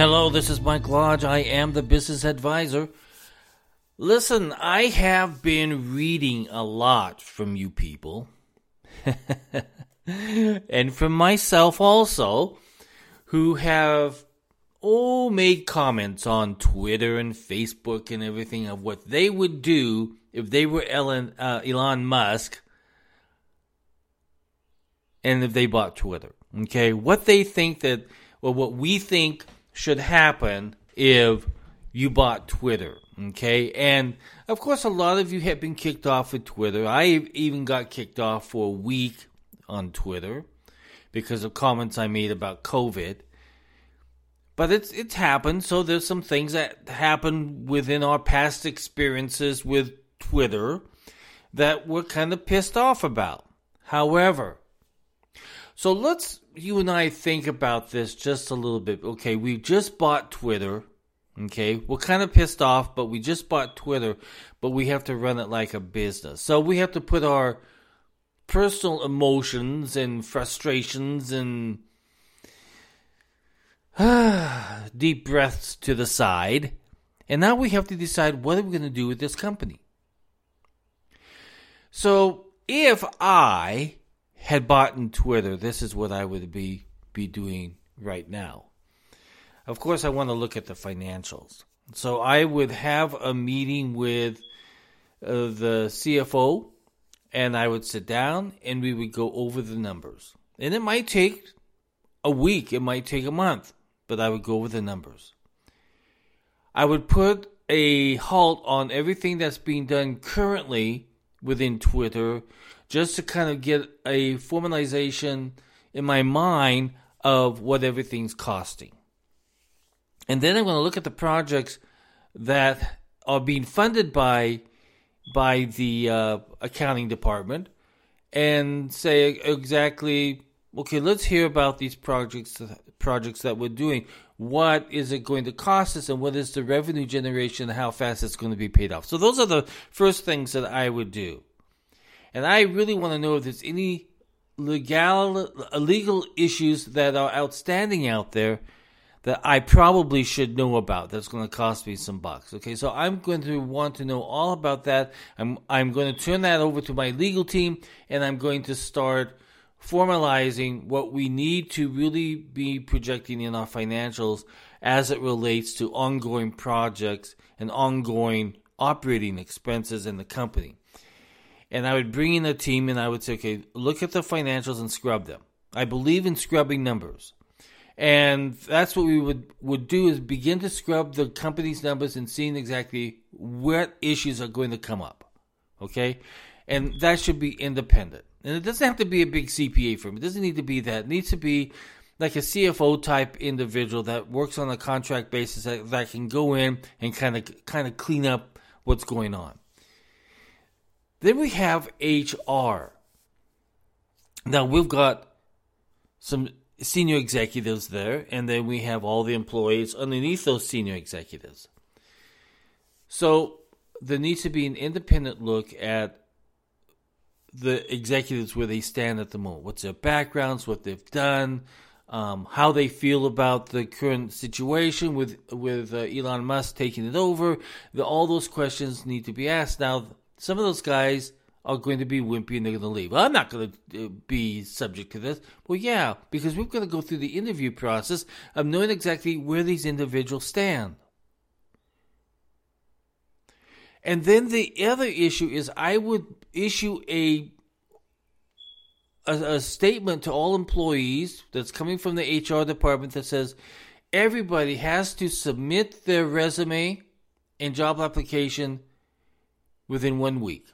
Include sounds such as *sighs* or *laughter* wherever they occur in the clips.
Hello, this is Mike Lodge. I am the business advisor. Listen, I have been reading a lot from you people. *laughs* and from myself also, who have all made comments on Twitter and Facebook and everything of what they would do if they were Elon, uh, Elon Musk and if they bought Twitter. Okay, what they think that, or what we think should happen if you bought Twitter. Okay, and of course, a lot of you have been kicked off of Twitter. I even got kicked off for a week on Twitter because of comments I made about COVID. But it's it's happened. So there's some things that happen within our past experiences with Twitter that we're kind of pissed off about. However, so let's you and I think about this just a little bit. Okay, we just bought Twitter. Okay, we're kind of pissed off, but we just bought Twitter, but we have to run it like a business. So we have to put our personal emotions and frustrations and *sighs* deep breaths to the side. And now we have to decide what are we going to do with this company. So if I had bought in Twitter, this is what I would be be doing right now. Of course, I want to look at the financials. So I would have a meeting with uh, the CFO, and I would sit down and we would go over the numbers. And it might take a week, it might take a month, but I would go over the numbers. I would put a halt on everything that's being done currently within Twitter just to kind of get a formalization in my mind of what everything's costing. And then I'm going to look at the projects that are being funded by by the uh, accounting department and say exactly okay let's hear about these projects projects that we're doing. What is it going to cost us and what is the revenue generation and how fast it's going to be paid off? So those are the first things that i would do and I really want to know if there's any legal legal issues that are outstanding out there that I probably should know about. That's going to cost me some bucks. Okay, so I'm going to want to know all about that. I'm I'm going to turn that over to my legal team, and I'm going to start formalizing what we need to really be projecting in our financials as it relates to ongoing projects and ongoing operating expenses in the company and I would bring in a team and I would say, okay, look at the financials and scrub them. I believe in scrubbing numbers. And that's what we would, would do is begin to scrub the company's numbers and seeing exactly what issues are going to come up. Okay? And that should be independent. And it doesn't have to be a big CPA firm. It doesn't need to be that. It needs to be like a CFO type individual that works on a contract basis that, that can go in and kind of kind of clean up what's going on. Then we have HR. Now we've got some senior executives there, and then we have all the employees underneath those senior executives. So there needs to be an independent look at the executives where they stand at the moment. What's their backgrounds, what they've done, um, how they feel about the current situation with with uh, Elon Musk taking it over. The, all those questions need to be asked. Now, some of those guys are going to be wimpy and they're going to leave. Well, I'm not going to uh, be subject to this. Well, yeah, because we're going to go through the interview process of knowing exactly where these individuals stand. And then the other issue is I would issue a, a, a statement to all employees that's coming from the HR department that says everybody has to submit their resume and job application within one week.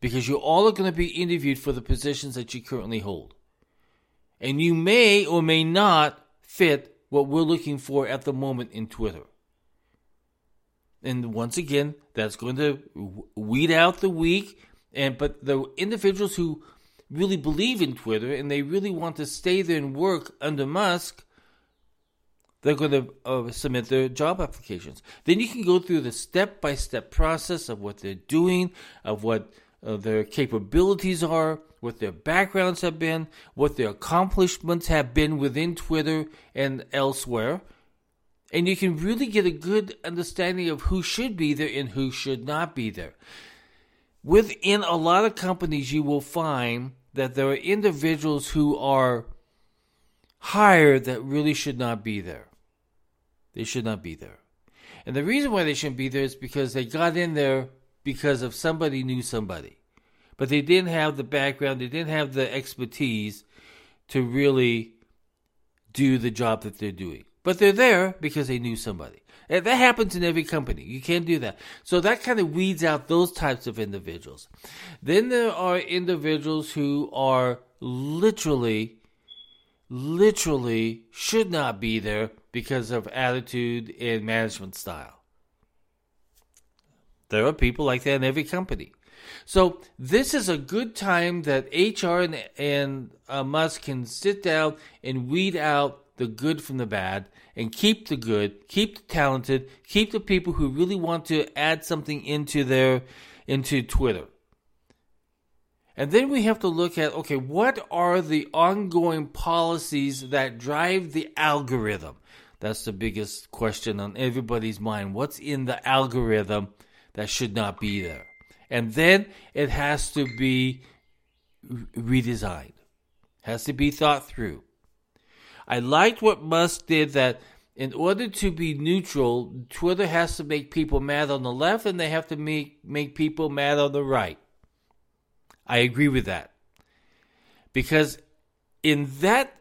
Because you all are going to be interviewed for the positions that you currently hold. And you may or may not fit what we're looking for at the moment in Twitter. And once again, that's going to weed out the weak. And but the individuals who really believe in Twitter and they really want to stay there and work under Musk, they're going to uh, submit their job applications. Then you can go through the step by step process of what they're doing, of what uh, their capabilities are, what their backgrounds have been, what their accomplishments have been within Twitter and elsewhere. And you can really get a good understanding of who should be there and who should not be there. Within a lot of companies, you will find that there are individuals who are hired that really should not be there. They should not be there. And the reason why they shouldn't be there is because they got in there because of somebody knew somebody. But they didn't have the background, they didn't have the expertise to really do the job that they're doing. But they're there because they knew somebody. And that happens in every company. You can't do that. So that kind of weeds out those types of individuals. Then there are individuals who are literally, literally should not be there because of attitude and management style. There are people like that in every company. So this is a good time that HR and, and uh, Musk can sit down and weed out the good from the bad and keep the good, keep the talented, keep the people who really want to add something into their into Twitter. And then we have to look at okay, what are the ongoing policies that drive the algorithm? That's the biggest question on everybody's mind. What's in the algorithm that should not be there? And then it has to be redesigned. Has to be thought through. I liked what Musk did that in order to be neutral, Twitter has to make people mad on the left and they have to make, make people mad on the right. I agree with that. Because in that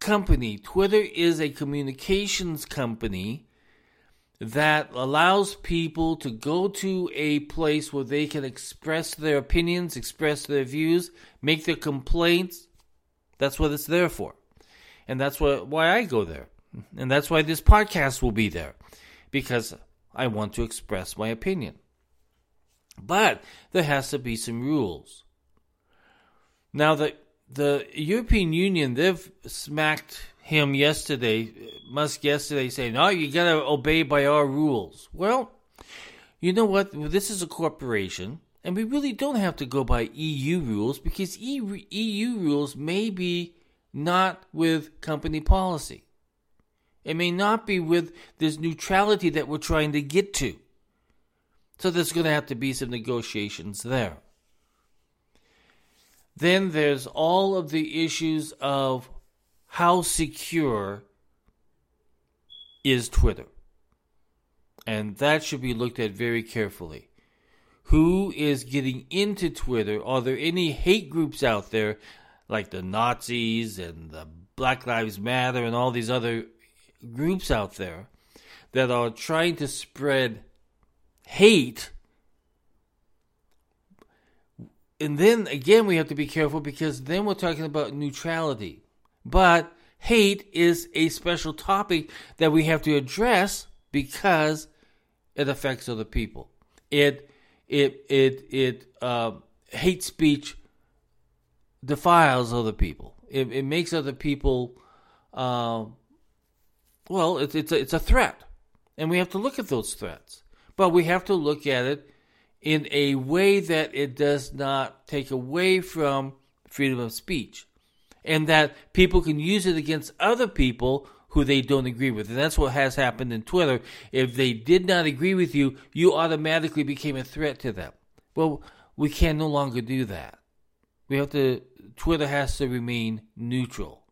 company, Twitter is a communications company that allows people to go to a place where they can express their opinions, express their views, make their complaints. That's what it's there for. And that's what, why I go there. And that's why this podcast will be there. Because I want to express my opinion. But there has to be some rules. Now, the, the European Union, they've smacked him yesterday, Musk yesterday, saying, "Oh, you got to obey by our rules." Well, you know what? This is a corporation, and we really don't have to go by EU rules because EU rules may be not with company policy. It may not be with this neutrality that we're trying to get to. So there's going to have to be some negotiations there. Then there's all of the issues of how secure is Twitter. And that should be looked at very carefully. Who is getting into Twitter? Are there any hate groups out there like the Nazis and the Black Lives Matter and all these other groups out there that are trying to spread hate. And then again, we have to be careful because then we're talking about neutrality. But hate is a special topic that we have to address because it affects other people. It it it it uh, hate speech defiles other people. It, it makes other people, uh, well, it's it's a, it's a threat, and we have to look at those threats. But we have to look at it in a way that it does not take away from freedom of speech, and that people can use it against other people who they don't agree with. And that's what has happened in Twitter. If they did not agree with you, you automatically became a threat to them. Well, we can no longer do that. We have to, Twitter has to remain neutral.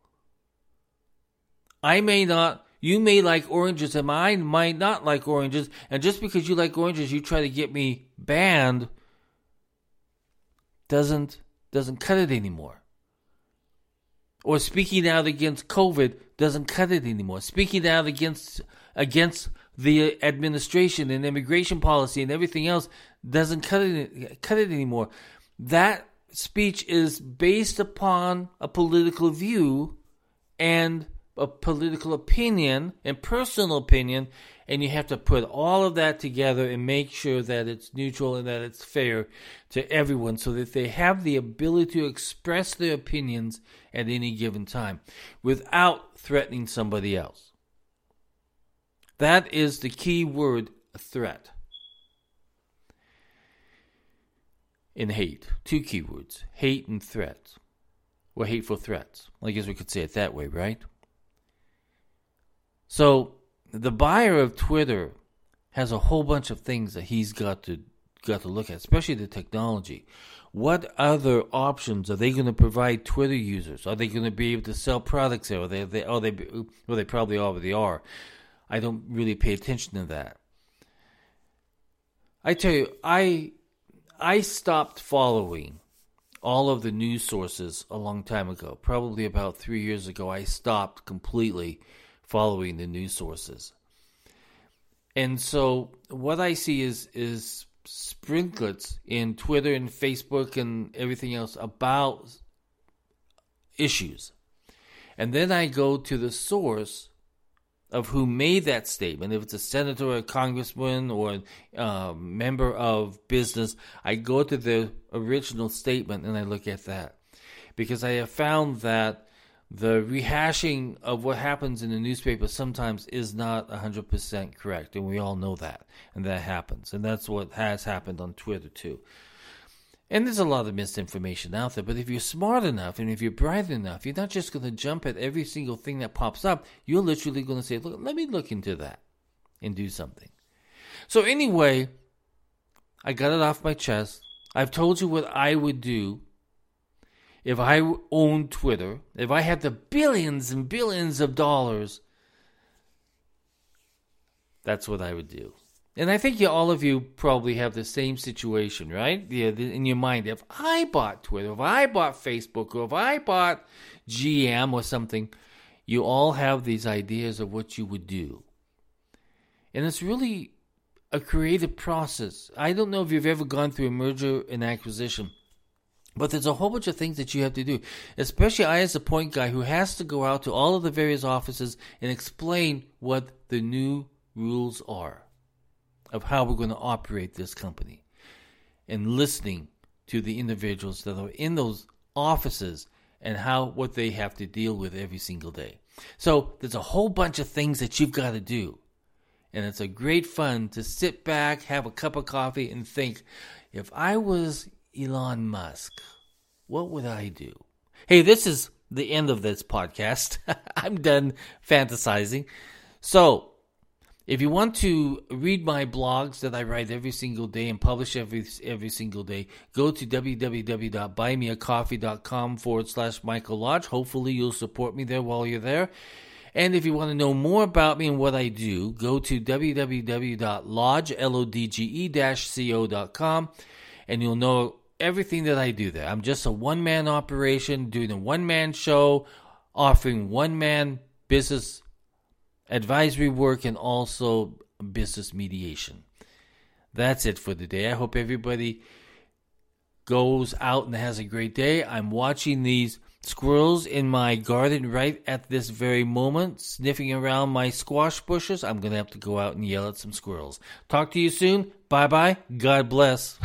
I may not, you may like oranges and I might not like oranges. And just because you like oranges, you try to get me banned doesn't, doesn't cut it anymore. Or speaking out against COVID doesn't cut it anymore. Speaking out against, against the administration and immigration policy and everything else doesn't cut it, cut it anymore. That speech is based upon a political view and a political opinion and personal opinion, and you have to put all of that together and make sure that it's neutral and that it's fair to everyone so that they have the ability to express their opinions at any given time without threatening somebody else. That is the key word threat. in hate. Two keywords hate and threats. Or hateful threats. I guess we could say it that way, right? So, the buyer of Twitter has a whole bunch of things that he's got to got to look at, especially the technology. What other options are they going to provide Twitter users? Are they going to be able to sell products there? Are they, they, are they, well, they probably already are. I don't really pay attention to that. I tell you, I I stopped following all of the news sources a long time ago. Probably about three years ago, I stopped completely following the news sources. And so what I see is is sprinklets in Twitter and Facebook and everything else about issues. And then I go to the source of who made that statement, if it's a senator or a congressman or a uh, member of business, I go to the original statement and I look at that. Because I have found that the rehashing of what happens in the newspaper sometimes is not 100% correct, and we all know that, and that happens. And that's what has happened on Twitter too. And there's a lot of misinformation out there, but if you're smart enough and if you're bright enough, you're not just going to jump at every single thing that pops up. You're literally going to say, look, let me look into that and do something. So, anyway, I got it off my chest. I've told you what I would do if I owned Twitter, if I had the billions and billions of dollars. That's what I would do. And I think you, all of you probably have the same situation, right? In your mind, if I bought Twitter, if I bought Facebook, or if I bought GM or something, you all have these ideas of what you would do. And it's really a creative process. I don't know if you've ever gone through a merger and acquisition, but there's a whole bunch of things that you have to do. Especially I, as a point guy, who has to go out to all of the various offices and explain what the new rules are of how we're going to operate this company and listening to the individuals that are in those offices and how what they have to deal with every single day. So there's a whole bunch of things that you've got to do. And it's a great fun to sit back, have a cup of coffee, and think if I was Elon Musk, what would I do? Hey, this is the end of this podcast. *laughs* I'm done fantasizing. So, if you want to read my blogs that I write every single day and publish every every single day, go to www.buymeacoffee.com forward slash Michael Lodge. Hopefully, you'll support me there while you're there. And if you want to know more about me and what I do, go to www.lodge-co.com and you'll know everything that I do there. I'm just a one man operation doing a one man show, offering one man business advisory work, and also business mediation. That's it for the day. I hope everybody goes out and has a great day. I'm watching these squirrels in my garden right at this very moment, sniffing around my squash bushes. I'm going to have to go out and yell at some squirrels. Talk to you soon. Bye bye. God bless.